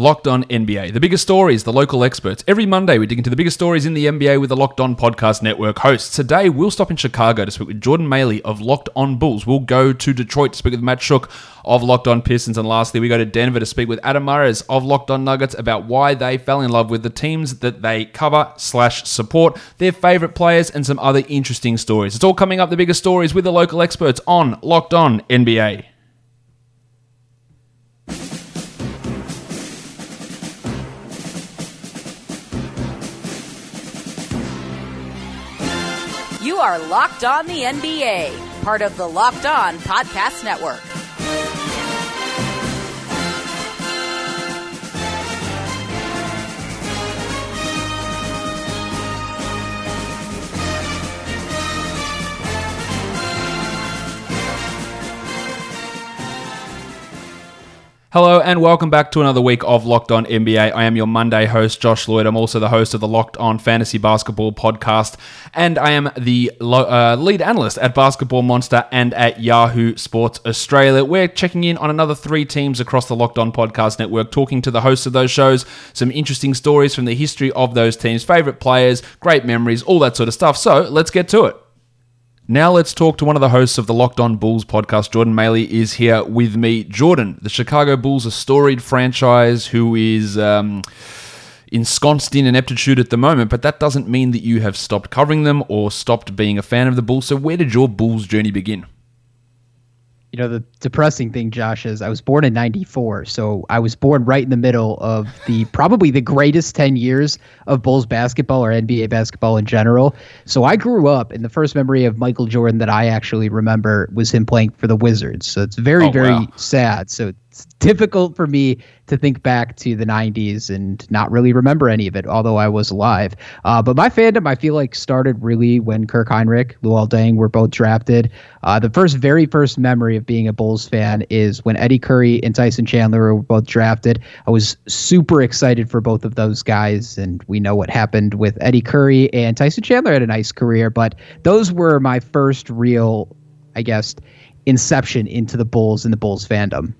Locked On NBA, the biggest stories, the local experts. Every Monday, we dig into the biggest stories in the NBA with the Locked On Podcast Network hosts. Today, we'll stop in Chicago to speak with Jordan Maly of Locked On Bulls. We'll go to Detroit to speak with Matt Schoch of Locked On Pistons. And lastly, we go to Denver to speak with Adam Mares of Locked On Nuggets about why they fell in love with the teams that they cover slash support, their favorite players, and some other interesting stories. It's all coming up, the biggest stories with the local experts on Locked On NBA. You are Locked On the NBA, part of the Locked On Podcast Network. Hello and welcome back to another week of Locked On NBA. I am your Monday host, Josh Lloyd. I'm also the host of the Locked On Fantasy Basketball podcast, and I am the uh, lead analyst at Basketball Monster and at Yahoo Sports Australia. We're checking in on another three teams across the Locked On Podcast Network, talking to the hosts of those shows, some interesting stories from the history of those teams, favorite players, great memories, all that sort of stuff. So let's get to it. Now let's talk to one of the hosts of the Locked On Bulls podcast. Jordan Maly is here with me. Jordan, the Chicago Bulls, a storied franchise who is um, ensconced in ineptitude at the moment, but that doesn't mean that you have stopped covering them or stopped being a fan of the Bulls. So where did your Bulls journey begin? You know the depressing thing josh is i was born in 94 so i was born right in the middle of the probably the greatest 10 years of bulls basketball or nba basketball in general. So i grew up and the first memory of michael jordan that i actually remember was him playing for the wizards. So it's very oh, very wow. sad. So it's difficult for me to think back to the 90s and not really remember any of it, although I was alive. Uh, but my fandom, I feel like, started really when Kirk Hinrich, Luol Deng were both drafted. Uh, the first, very first memory of being a Bulls fan is when Eddie Curry and Tyson Chandler were both drafted. I was super excited for both of those guys, and we know what happened with Eddie Curry and Tyson Chandler had a nice career, but those were my first real, I guess, inception into the Bulls and the Bulls fandom.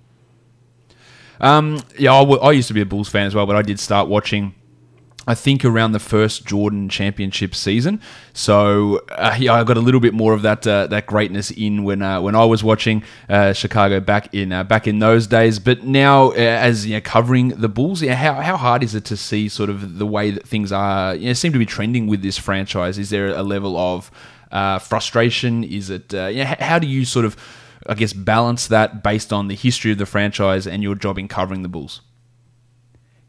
Um, yeah, I, w- I used to be a Bulls fan as well, but I did start watching. I think around the first Jordan championship season, so uh, yeah, I got a little bit more of that uh, that greatness in when uh, when I was watching uh, Chicago back in uh, back in those days. But now, uh, as you know, covering the Bulls, yeah, how how hard is it to see sort of the way that things are? You know, seem to be trending with this franchise. Is there a level of frustration? Is it? yeah, how do you sort of I guess, balance that based on the history of the franchise and your job in covering the Bulls?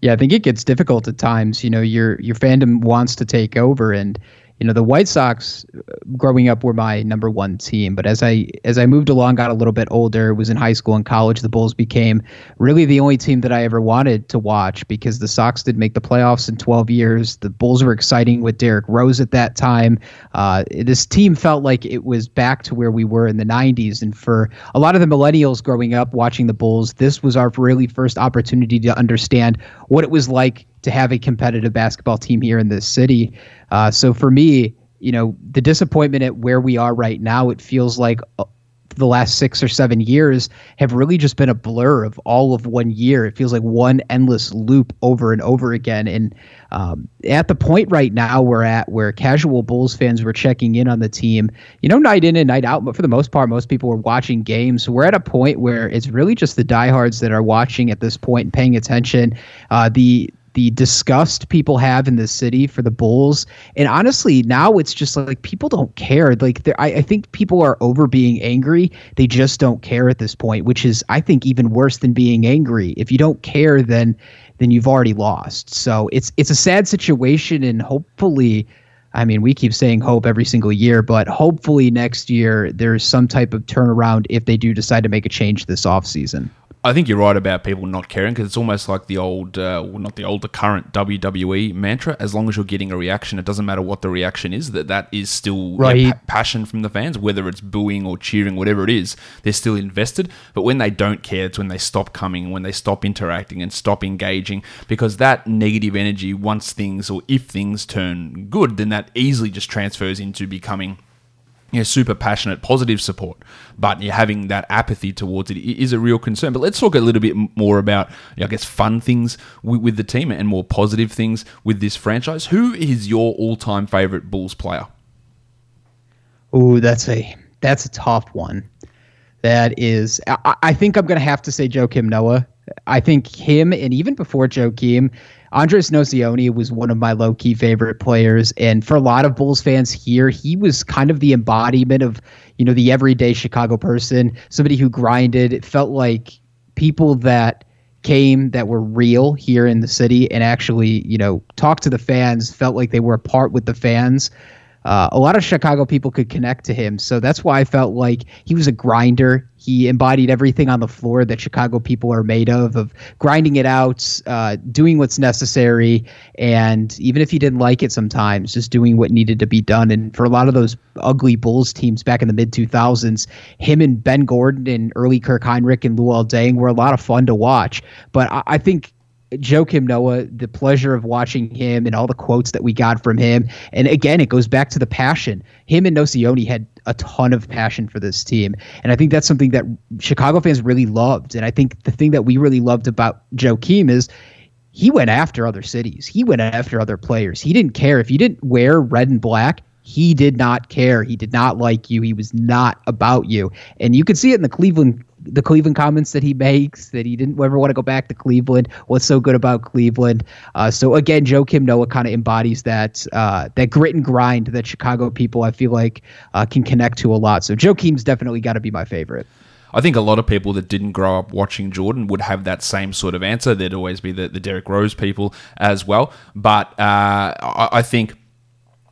Yeah, I think it gets difficult at times. You know, your your fandom wants to take over, and you know the White Sox uh, growing up were my number one team, but as I as I moved along, got a little bit older, was in high school and college, the Bulls became really the only team that I ever wanted to watch because the Sox did make the playoffs in 12 years. The Bulls were exciting with Derrick Rose at that time. Uh, this team felt like it was back to where we were in the 90s, and for a lot of the millennials growing up watching the Bulls, this was our really first opportunity to understand what it was like to have a competitive basketball team here in this city. Uh, so for me, you know, the disappointment at where we are right now, it feels like uh, the last six or seven years have really just been a blur of all of one year. It feels like one endless loop over and over again. And um, at the point right now we're at where casual Bulls fans were checking in on the team, you know, night in and night out, but for the most part, most people were watching games. We're at a point where it's really just the diehards that are watching at this point and paying attention. Uh, the the disgust people have in the city for the Bulls. And honestly, now it's just like people don't care. Like I, I think people are over being angry. They just don't care at this point, which is I think even worse than being angry. If you don't care, then then you've already lost. So it's it's a sad situation, and hopefully. I mean, we keep saying hope every single year, but hopefully next year there's some type of turnaround if they do decide to make a change this offseason. I think you're right about people not caring because it's almost like the old, uh, well, not the old, the current WWE mantra. As long as you're getting a reaction, it doesn't matter what the reaction is. That that is still right. you know, pa- passion from the fans, whether it's booing or cheering, whatever it is. They're still invested. But when they don't care, it's when they stop coming, when they stop interacting and stop engaging. Because that negative energy, once things or if things turn good, then that easily just transfers into becoming you know, super passionate, positive support, but you're having that apathy towards it is a real concern. But let's talk a little bit more about, you know, I guess, fun things with, with, the team and more positive things with this franchise. Who is your all-time favorite Bulls player? Oh, that's a that's a tough one. That is, I, I think I'm going to have to say Joakim Noah. I think him, and even before Joakim, Andres Nocioni was one of my low key favorite players, and for a lot of Bulls fans here, he was kind of the embodiment of you know the everyday Chicago person, somebody who grinded. It felt like people that came that were real here in the city and actually you know talked to the fans, felt like they were a part with the fans uh, a lot of Chicago people could connect to him. So that's why I felt like he was a grinder. He embodied everything on the floor that Chicago people are made of, of grinding it out, uh, doing what's necessary, and even if he didn't like it sometimes, just doing what needed to be done. And for a lot of those ugly Bulls teams back in the mid 2000s, him and Ben Gordon and early Kirk Hinrich and Luol Deng were a lot of fun to watch. But I, I think Joakim Noah, the pleasure of watching him and all the quotes that we got from him. And again, it goes back to the passion. Him and Nocioni had a ton of passion for this team. And I think that's something that Chicago fans really loved. And I think the thing that we really loved about Joakim is he went after other cities. He went after other players. He didn't care if you didn't wear red and black. He did not care. He did not like you. He was not about you. And you could see it in the Cleveland the Cleveland comments that he makes that he didn't ever want to go back to Cleveland. What's so good about Cleveland? Uh, so again, Joakim Noah kind of embodies that uh, that grit and grind that Chicago people I feel like uh, can connect to a lot. So Joakim's definitely got to be my favorite. I think a lot of people that didn't grow up watching Jordan would have that same sort of answer. There'd always be the, the Derrick Rose people as well. But uh, I, I think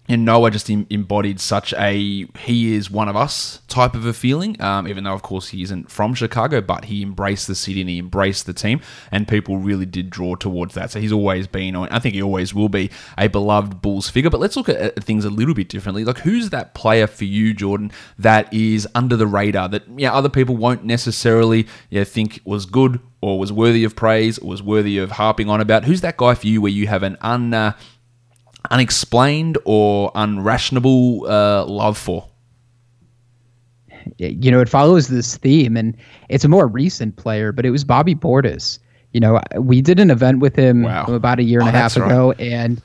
and Noah just embodied such a he is one of us type of a feeling. Um, even though, of course, he isn't from Chicago, but he embraced the city and he embraced the team, and people really did draw towards that. So he's always been, I think he always will be, a beloved Bulls figure. But let's look at things a little bit differently. Like, who's that player for you, Jordan, that is under the radar that yeah other people won't necessarily yeah think was good or was worthy of praise or was worthy of harping on about? Who's that guy for you where you have an un uh, unexplained or unrationable uh, love for? You know, it follows this theme, and it's a more recent player, but it was Bobby Portis. You know, we did an event with him wow. about a year and oh, a half ago, right. and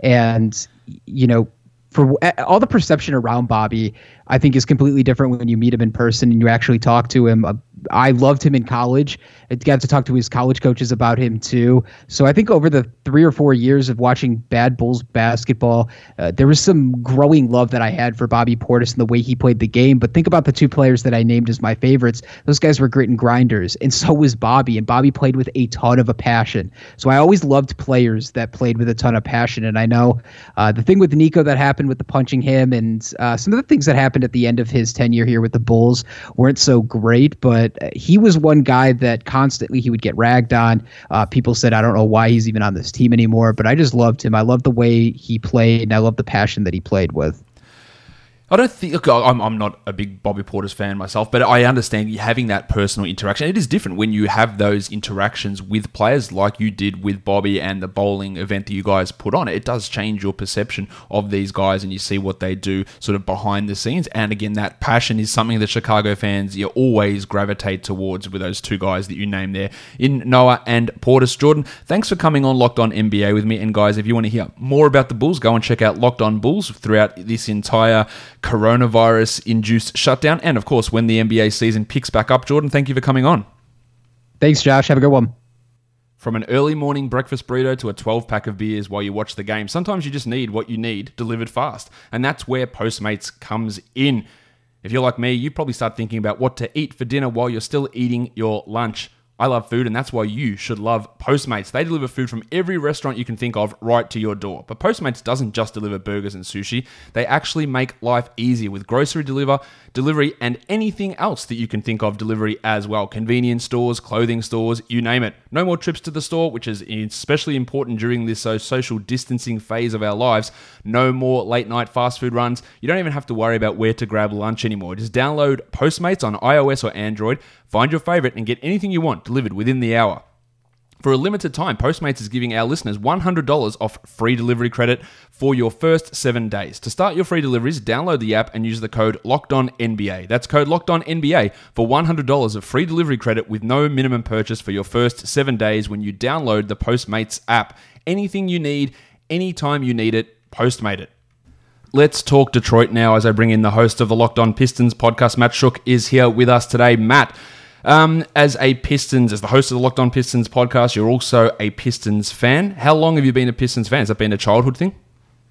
and you know, for all the perception around Bobby, I think is completely different when you meet him in person and you actually talk to him. Uh, I loved him in college. Got to talk to his college coaches about him too. So I think over the three or four years of watching Bad Bulls basketball, uh, there was some growing love that I had for Bobby Portis and the way he played the game. But think about the two players that I named as my favorites. Those guys were grit and grinders, and so was Bobby. And Bobby played with a ton of a passion. So I always loved players that played with a ton of passion. And I know uh, the thing with Nico that happened with the punching him and uh, some of the things that happened at the end of his tenure here with the Bulls weren't so great, but he was one guy that constantly he would get ragged on. Uh, people said, I don't know why he's even on this team anymore, but I just loved him. I loved the way he played, and I loved the passion that he played with. I don't think. I'm, I'm not a big Bobby Portis fan myself, but I understand having that personal interaction. It is different when you have those interactions with players like you did with Bobby and the bowling event that you guys put on. It does change your perception of these guys, and you see what they do sort of behind the scenes. And again, that passion is something that Chicago fans you always gravitate towards with those two guys that you name there in Noah and Portis. Jordan, thanks for coming on Locked On NBA with me. And guys, if you want to hear more about the Bulls, go and check out Locked On Bulls throughout this entire coronavirus induced shutdown. And of course, when the NBA season picks back up, Jordan, thank you for coming on. Thanks, Josh. Have a good one. From an early morning breakfast burrito to a 12 pack of beers while you watch the game, sometimes you just need what you need delivered fast. And that's where Postmates comes in. If you're like me, you probably start thinking about what to eat for dinner while you're still eating your lunch. I love food, and that's why you should love Postmates. They deliver food from every restaurant you can think of right to your door. But Postmates doesn't just deliver burgers and sushi, they actually make life easier with grocery deliver, delivery, and anything else that you can think of delivery as well. Convenience stores, clothing stores, you name it. No more trips to the store, which is especially important during this uh, social distancing phase of our lives. No more late night fast food runs. You don't even have to worry about where to grab lunch anymore. Just download Postmates on iOS or Android, find your favorite, and get anything you want delivered within the hour. For a limited time, Postmates is giving our listeners $100 off free delivery credit for your first seven days. To start your free deliveries, download the app and use the code LOCKEDONNBA. That's code LOCKEDONNBA for $100 of free delivery credit with no minimum purchase for your first seven days when you download the Postmates app. Anything you need, anytime you need it, Postmate it. Let's talk Detroit now as I bring in the host of the Locked On Pistons podcast. Matt Schoch is here with us today. Matt, um, as a Pistons, as the host of the Locked On Pistons podcast, you're also a Pistons fan. How long have you been a Pistons fan? Has that been a childhood thing?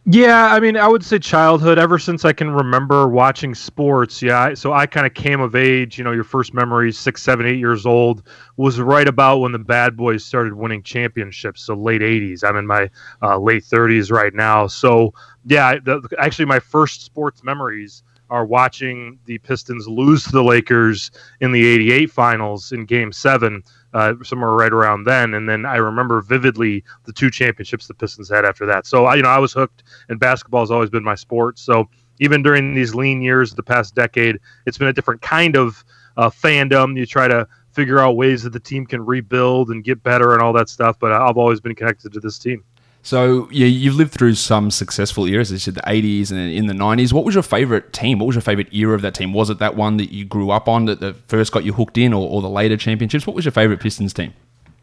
Yeah, I mean, I would say childhood. Ever since I can remember watching sports, yeah. So I kind of came of age. You know, your first memories, six, seven, eight years old, was right about when the Bad Boys started winning championships. So late '80s. I'm in my uh, late 30s right now. So yeah, the, actually, my first sports memories are watching the Pistons lose to the Lakers in the 88 finals in game seven, uh, somewhere right around then. And then I remember vividly the two championships the Pistons had after that. So, I, you know, I was hooked, and basketball has always been my sport. So, even during these lean years of the past decade, it's been a different kind of uh, fandom. You try to figure out ways that the team can rebuild and get better and all that stuff. But I've always been connected to this team. So yeah, you've lived through some successful eras. You said, the '80s and in the '90s. What was your favorite team? What was your favorite era of that team? Was it that one that you grew up on that, that first got you hooked in, or, or the later championships? What was your favorite Pistons team?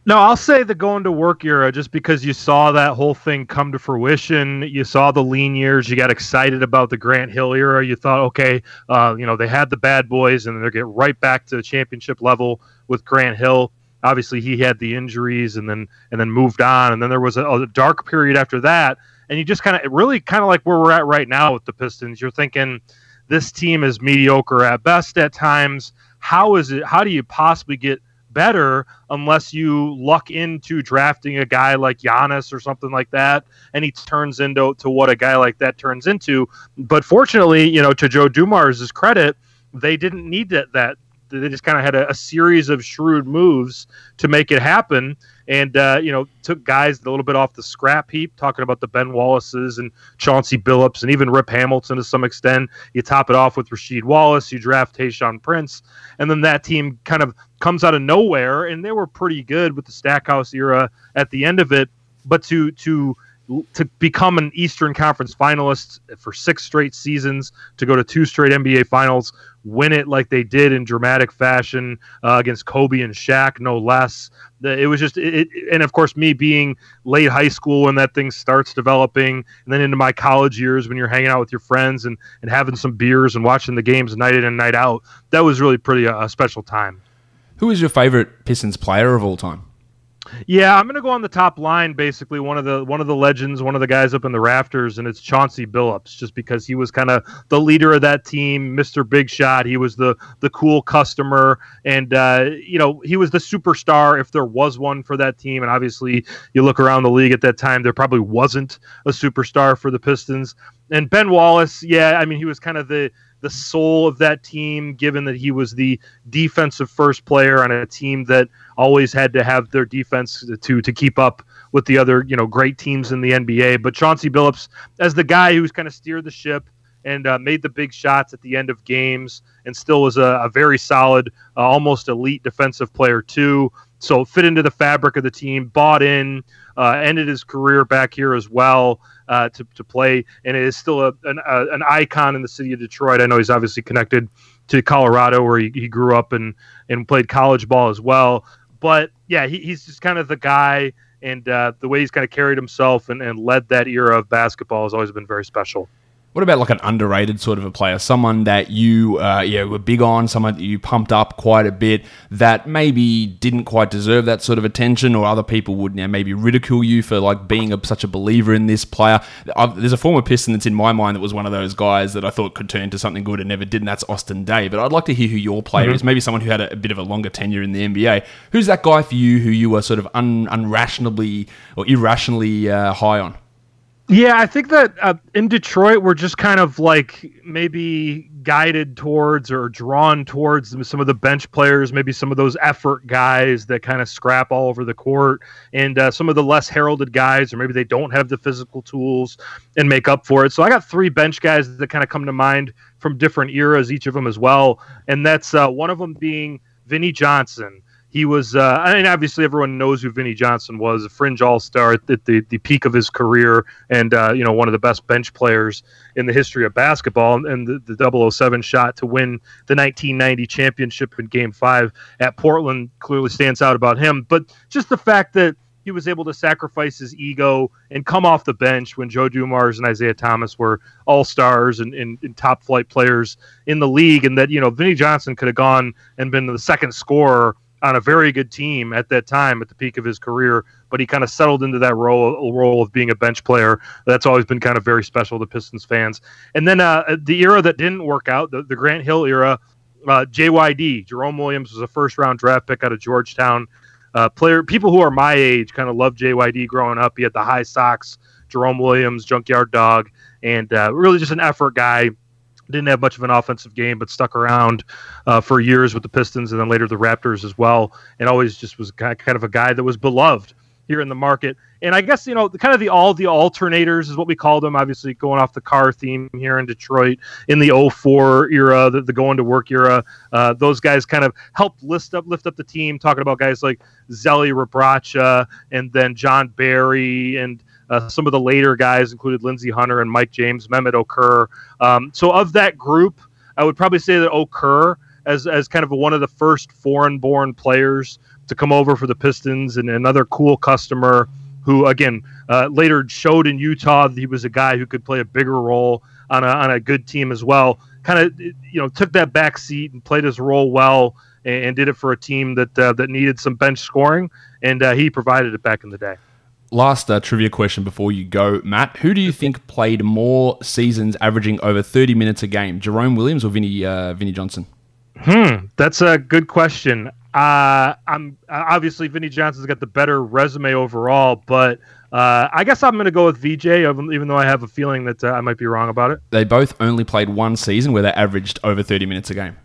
No, I'll say the going to work era just because you saw that whole thing come to fruition. You saw the lean years. You got excited about the Grant Hill era. You thought, okay, uh, you know, they had the bad boys and they're getting right back to the championship level with Grant Hill obviously he had the injuries and then and then moved on. And then there was a, a dark period after that. And you just kind of really kind of like where we're at right now with the Pistons. You're thinking this team is mediocre at best at times. How is it how do you possibly get better unless you luck into drafting a guy like Giannis or something like that, and he turns into to what a guy like that turns into. But fortunately, you know, to Joe Dumars' credit, they didn't need that that they just kind of had a, a, series of shrewd moves to make it happen. And uh, you know took guys a little bit off the scrap heap talking about the ben wallaces and chauncey billups and even rip hamilton to some extent. You top it off with rasheed wallace you draft Tayshaun prince and then that team kind of comes out of nowhere and they were pretty good with the stackhouse era at the end of it. But to to to become an Eastern Conference finalist for six straight seasons, to go to two straight NBA finals, win it like they did in dramatic fashion uh, against Kobe and Shaq, no less. It was just, it, and of course, me being late high school when that thing starts developing, and then into my college years when you're hanging out with your friends and, and having some beers and watching the games night in and night out, that was really pretty uh, a special time. Who is your favorite Pistons player of all time? Yeah, I'm gonna go on the top line. Basically, one of the one of the legends, one of the guys up in the rafters, and it's Chauncey Billups, just because he was kind of the leader of that team, Mister Big Shot. He was the the cool customer, and uh, you know he was the superstar if there was one for that team. And obviously, you look around the league at that time, there probably wasn't a superstar for the Pistons. And Ben Wallace, yeah, I mean he was kind of the the soul of that team, given that he was the defensive first player on a team that always had to have their defense to to keep up with the other you know great teams in the NBA. But Chauncey Billups, as the guy who's kind of steered the ship and uh, made the big shots at the end of games, and still was a, a very solid, uh, almost elite defensive player too. So fit into the fabric of the team, bought in, uh, ended his career back here as well uh, to, to play, and it is still a, an, a, an icon in the city of Detroit. I know he's obviously connected to Colorado, where he, he grew up and, and played college ball as well. But yeah, he, he's just kind of the guy, and uh, the way he's kind of carried himself and, and led that era of basketball has always been very special. What about like an underrated sort of a player, someone that you uh, yeah were big on, someone that you pumped up quite a bit that maybe didn't quite deserve that sort of attention, or other people would you know, maybe ridicule you for like being a, such a believer in this player. I've, there's a former Piston that's in my mind that was one of those guys that I thought could turn into something good and never did, and that's Austin Daye. But I'd like to hear who your player mm-hmm. is. Maybe someone who had a, a, bit of a longer tenure in the NBA. Who's that guy for you who you were sort of un, unrationally or irrationally uh, high on? Yeah, I think that uh, in Detroit, we're just kind of like maybe guided towards or drawn towards some of the bench players, maybe some of those effort guys that kind of scrap all over the court, and uh, some of the less heralded guys, or maybe they don't have the physical tools and make up for it. So I got three bench guys that kind of come to mind from different eras, each of them as well, and that's uh, one of them being Vinnie Johnson he was, uh, I mean, obviously everyone knows who Vinnie Johnson was, a fringe all star at the, the peak of his career, and uh, you know one of the best bench players in the history of basketball. And the, the 007 shot to win the 1990 championship in Game Five at Portland clearly stands out about him. But just the fact that he was able to sacrifice his ego and come off the bench when Joe Dumars and Isiah Thomas were all stars and, and, and, top flight players in the league, and that you know Vinnie Johnson could have gone and been the second scorer on a very good team at that time at the peak of his career, but he kind of settled into that role role of being a bench player. That's always been kind of very special to Pistons fans. And then uh, the era that didn't work out, the, the Grant Hill era, uh, JYD, Jerome Williams was a first round draft pick out of Georgetown. Uh, player people who are my age kind of loved JYD growing up. He had the high socks, Jerome Williams, Junkyard Dog, and uh, really just an effort guy didn't have much of an offensive game, but stuck around uh, for years with the Pistons and then later the Raptors as well, and always just was kind of a guy that was beloved here in the market. And I guess you know, kind of the all the alternators is what we call them. Obviously, going off the car theme here in Detroit in the 04 era, the, the going to work era. Uh, those guys kind of helped lift up lift up the team. Talking about guys like Zelly Rebraca and then Jon Barry and uh, some of the later guys included Lindsey Hunter and Mike James, Mehmet Okur. Um, so of that group, I would probably say that Okur as as kind of one of the first foreign-born players to come over for the Pistons and another cool customer who again uh, later showed in Utah that he was a guy who could play a bigger role on a, on a good team as well. Kind of you know took that back seat and played his role well and, and did it for a team that uh, that needed some bench scoring and uh, he provided it back in the day last uh, trivia question before you go, Matt. Who do you think played more seasons, averaging over thirty minutes a game, Jerome Williams or Vinnie uh, Vinnie Johnson? Hmm, that's a good question. Uh, I'm obviously Vinnie Johnson's got the better resume overall, but uh, I guess I'm going to go with VJ, even though I have a feeling that uh, I might be wrong about it. They both only played one season where they averaged over 30 minutes a game.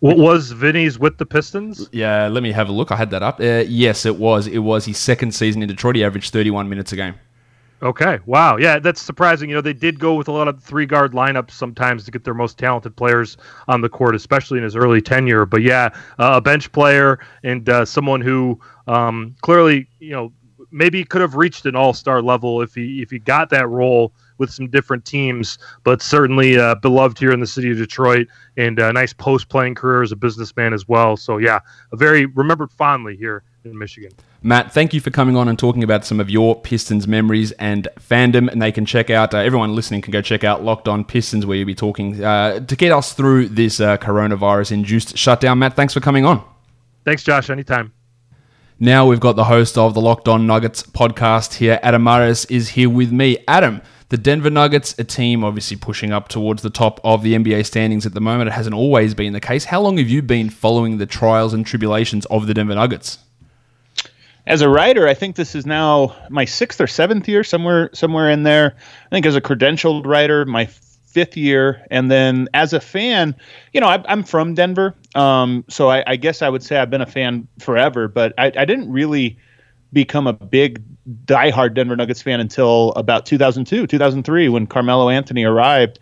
What was Vinnie's with the Pistons? Yeah, let me have a look. I had that up. Uh, yes, it was. It was his second season in Detroit. He averaged 31 minutes a game. Okay. Wow. Yeah, that's surprising. You know, they did go with a lot of three guard lineups sometimes to get their most talented players on the court, especially in his early tenure. But yeah, uh, a bench player and uh, someone who um, clearly, you know, maybe could have reached an all star level if he if he got that role with some different teams, but certainly uh, beloved here in the city of Detroit and a nice post playing career as a businessman as well. So, yeah, a very remembered fondly here in Michigan. Matt, thank you for coming on and talking about some of your Pistons memories and fandom. And they can check out, uh, everyone listening can go check out Locked On Pistons, where you'll be talking uh, to get us through this uh, coronavirus induced shutdown. Matt, thanks for coming on. Thanks, Josh. Anytime. Now we've got the host of the Locked On Nuggets podcast here. Adam Mares is here with me. Adam, the Denver Nuggets, a team obviously pushing up towards the top of the NBA standings at the moment. It hasn't always been the case. How long have you been following the trials and tribulations of the Denver Nuggets? As a writer, I think this is now my sixth or seventh year, somewhere somewhere in there. I think as a credentialed writer, my fifth year, and then as a fan, you know, I, am from Denver, um, so I, I, guess I would say I've been a fan forever. But I, I didn't really become a big diehard Denver Nuggets fan until about 2002, 2003, when Carmelo Anthony arrived.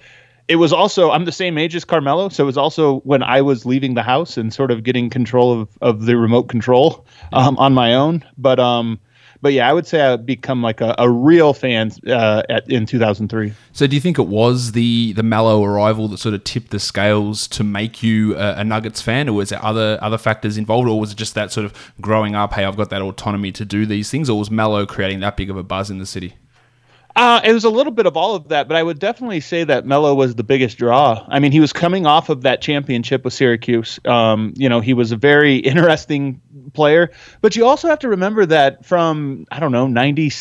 It was also I'm the same age as Carmelo, so it was also when I was leaving the house and sort of getting control of, of the remote control um, on my own. But um, but yeah, I would say I become like a, a real fan uh, at, in 2003. So, do you think it was the the Melo arrival that sort of tipped the scales to make you a, a, Nuggets fan, or was there other other factors involved, or was it just that sort of growing up? Hey, I've got that autonomy to do these things, or was Melo creating that big of a buzz in the city? Uh, it was a little bit of all of that, but I would definitely say that Melo was the biggest draw. I mean, he was coming off of that championship with Syracuse. Um, you know, he was a very interesting player, but you also have to remember that from, I don't know, 90,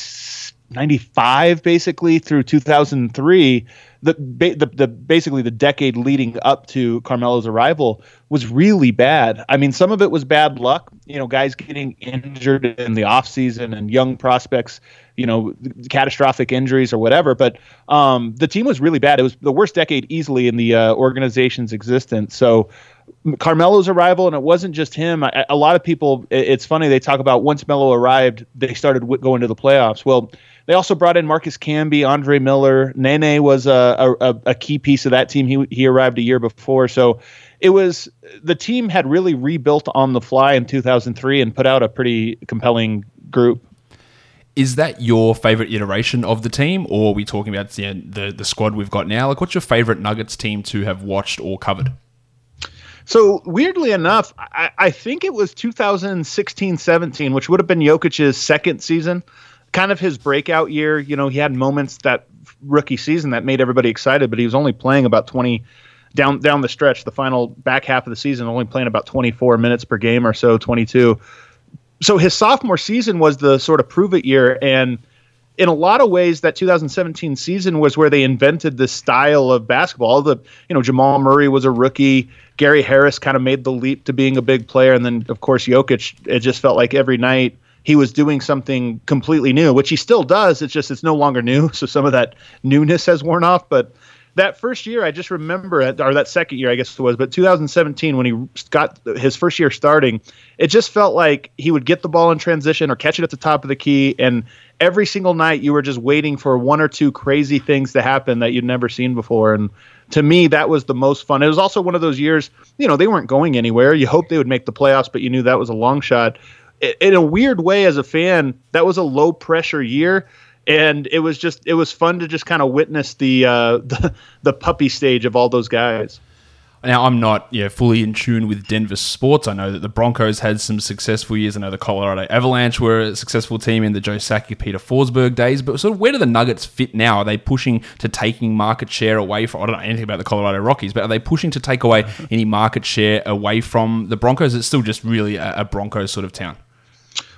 95 basically through 2003, the, the, the basically the decade leading up to Carmelo's arrival was really bad. I mean, some of it was bad luck, you know, guys getting injured in the offseason and young prospects you know, catastrophic injuries or whatever. But um, the team was really bad. It was the worst decade easily in the uh, organization's existence. So Carmelo's arrival, and it wasn't just him. I, a lot of people, it's funny, they talk about once Melo arrived, they started going to the playoffs. Well, they also brought in Marcus Camby, Andre Miller. Nene was a, a, a key piece of that team. He, he arrived a year before. So it was the team had really rebuilt on the fly in 2003 and put out a pretty compelling group. Is that your favorite iteration of the team, or are we talking about you know, the the squad we've got now? Like, what's your favorite Nuggets team to have watched or covered? So weirdly enough, I, I think it was 2016-17, which would have been Jokic's second season, kind of his breakout year. You know, he had moments that rookie season that made everybody excited, but he was only playing about 20 down down the stretch, the final back half of the season, only playing about 24 minutes per game or so, 22. So his sophomore season was the sort of prove it year, and in a lot of ways, that 2017 season was where they invented the style of basketball. The you know Jamal Murray was a rookie. Gary Harris kind of made the leap to being a big player, and then of course Jokic. It just felt like every night he was doing something completely new, which he still does. It's just it's no longer new, so some of that newness has worn off. But that first year, I just remember, or that second year, I guess it was, but 2017 when he got his first year starting, it just felt like he would get the ball in transition or catch it at the top of the key, and every single night you were just waiting for one or two crazy things to happen that you'd never seen before, and to me that was the most fun. It was also one of those years, you know, they weren't going anywhere. You hoped they would make the playoffs, but you knew that was a long shot. In a weird way, as a fan, that was a low pressure year and it was just it was fun to just kind of witness the, uh, the the puppy stage of all those guys. Now I'm not yeah fully in tune with Denver sports. I know that the Broncos had some successful years. I know the Colorado Avalanche were a successful team in the Joe Sakic, Peter Forsberg days. But sort of where do the Nuggets fit now? Are they pushing to taking market share away from? I don't know anything about the Colorado Rockies, but are they pushing to take away any market share away from the Broncos? It's still just really a, a Broncos sort of town.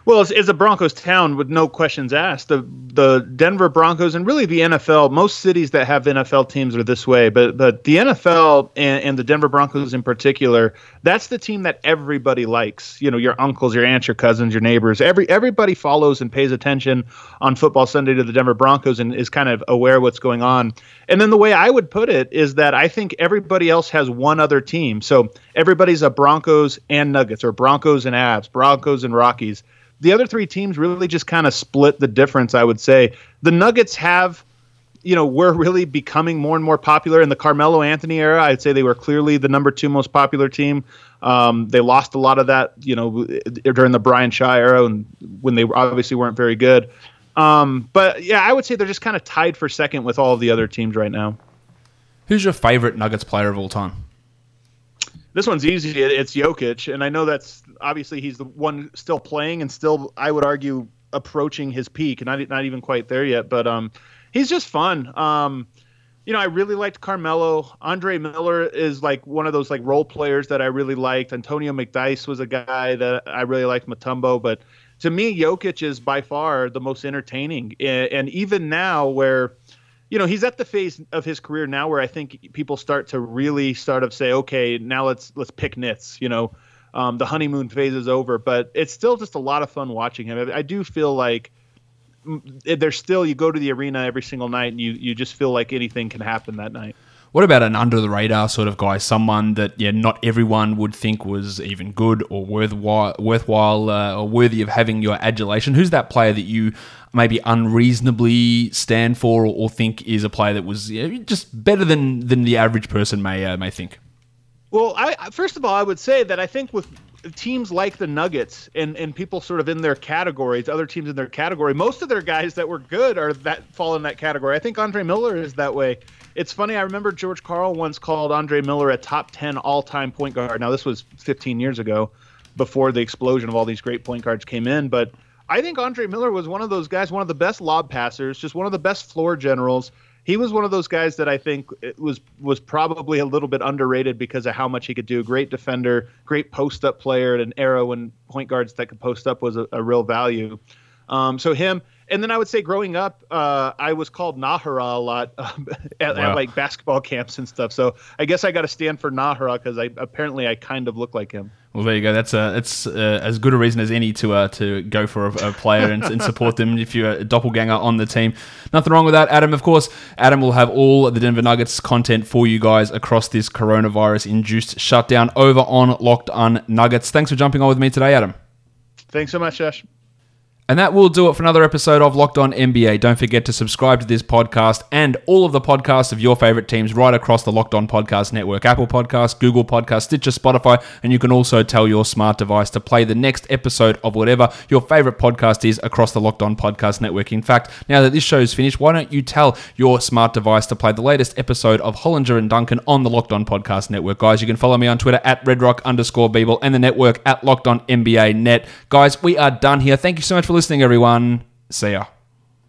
Well, it's, it's, a Broncos town with no questions asked. The the Denver Broncos and really the NFL. Most cities that have NFL teams are this way, but but the NFL and, and, the Denver Broncos in particular, that's the team that everybody likes. You know, your uncles, your aunts, your cousins, your neighbors. Every everybody follows and pays attention on Football Sunday to the Denver Broncos and is kind of aware what's going on. And then the way I would put it is that I think everybody else has one other team. So everybody's a Broncos and Nuggets or Broncos and Avs, Broncos and Rockies the other three teams really just kind of split the difference, I would say. The Nuggets have, you know, were really becoming more and more popular in the Carmelo Anthony era. I'd say they were clearly the number two most popular team. Um, they lost a lot of that, you know, during the Brian Shaw era and when they obviously weren't very good. Um, but yeah, I would say they're just kind of tied for second with all of the other teams right now. Who's your favorite Nuggets player of all time? This one's easy. It's Jokic, and I know that's obviously he's the one still playing and still, I would argue, approaching his peak, and not not even quite there yet. But um, he's just fun. Um, you know, I really liked Carmelo. Andre Miller is like one of those like role players that I really liked. Antonio McDyess was a guy that I really liked. Mutombo, but to me, Jokic is by far the most entertaining. And even now, where you know, he's at the phase of his career now where I think people start to really start to say, okay, now let's let's pick nits. You know, um, the honeymoon phase is over, but it's still just a lot of fun watching him. I, I do feel like there's still you go to the arena every single night and you you just feel like anything can happen that night. What about an under the radar sort of guy? Someone that yeah, not everyone would think was even good or worthwhile, worthwhile uh, or worthy of having your adulation. Who's that player that you maybe unreasonably stand for or, or think is a player that was yeah, just better than than the average person may uh, may think? Well, I, first of all, I would say that I think with teams like the Nuggets and, and people sort of in their categories, other teams in their category, most of their guys that were good are that fall in that category. I think Andre Miller is that way. It's funny. I remember George Karl once called Andre Miller a top 10 all time point guard. Now, this was 15 years ago before the explosion of all these great point guards came in. But I think Andre Miller was one of those guys, one of the best lob passers, just one of the best floor generals. He was one of those guys that I think was was probably a little bit underrated because of how much he could do. Great defender, great post up player at an era when point guards that could post up was a, a real value. Um, so him, and then I would say growing up, uh, I was called Nahara a lot um, at, wow. at, like basketball camps and stuff. So I guess I got to stand for Nahara because I apparently I kind of look like him. Well, there you go. That's uh, that's uh, as good a reason as any to uh, to go for a, a player and, and, support them if you're a doppelganger on the team. Nothing wrong with that, Adam. Of course, Adam will have all the Denver Nuggets content for you guys across this coronavirus-induced shutdown over on Locked On Nuggets. Thanks for jumping on with me today, Adam. Thanks so much, Josh. And that will do it for another episode of Locked On NBA. Don't forget to subscribe to this podcast and all of the podcasts of your favorite teams right across the Locked On Podcast Network Apple Podcasts, Google Podcasts, Stitcher, Spotify. And you can also tell your smart device to play the next episode of whatever your favorite podcast is across the Locked On Podcast Network. In fact, now that this show is finished, why don't you tell your smart device to play the latest episode of Hollinger and Duncan on the Locked On Podcast Network? Guys, you can follow me on Twitter at redrock underscore Beeble and the network at Locked On NBA Net. Guys, we are done here. Thank you so much listening, everyone. See ya.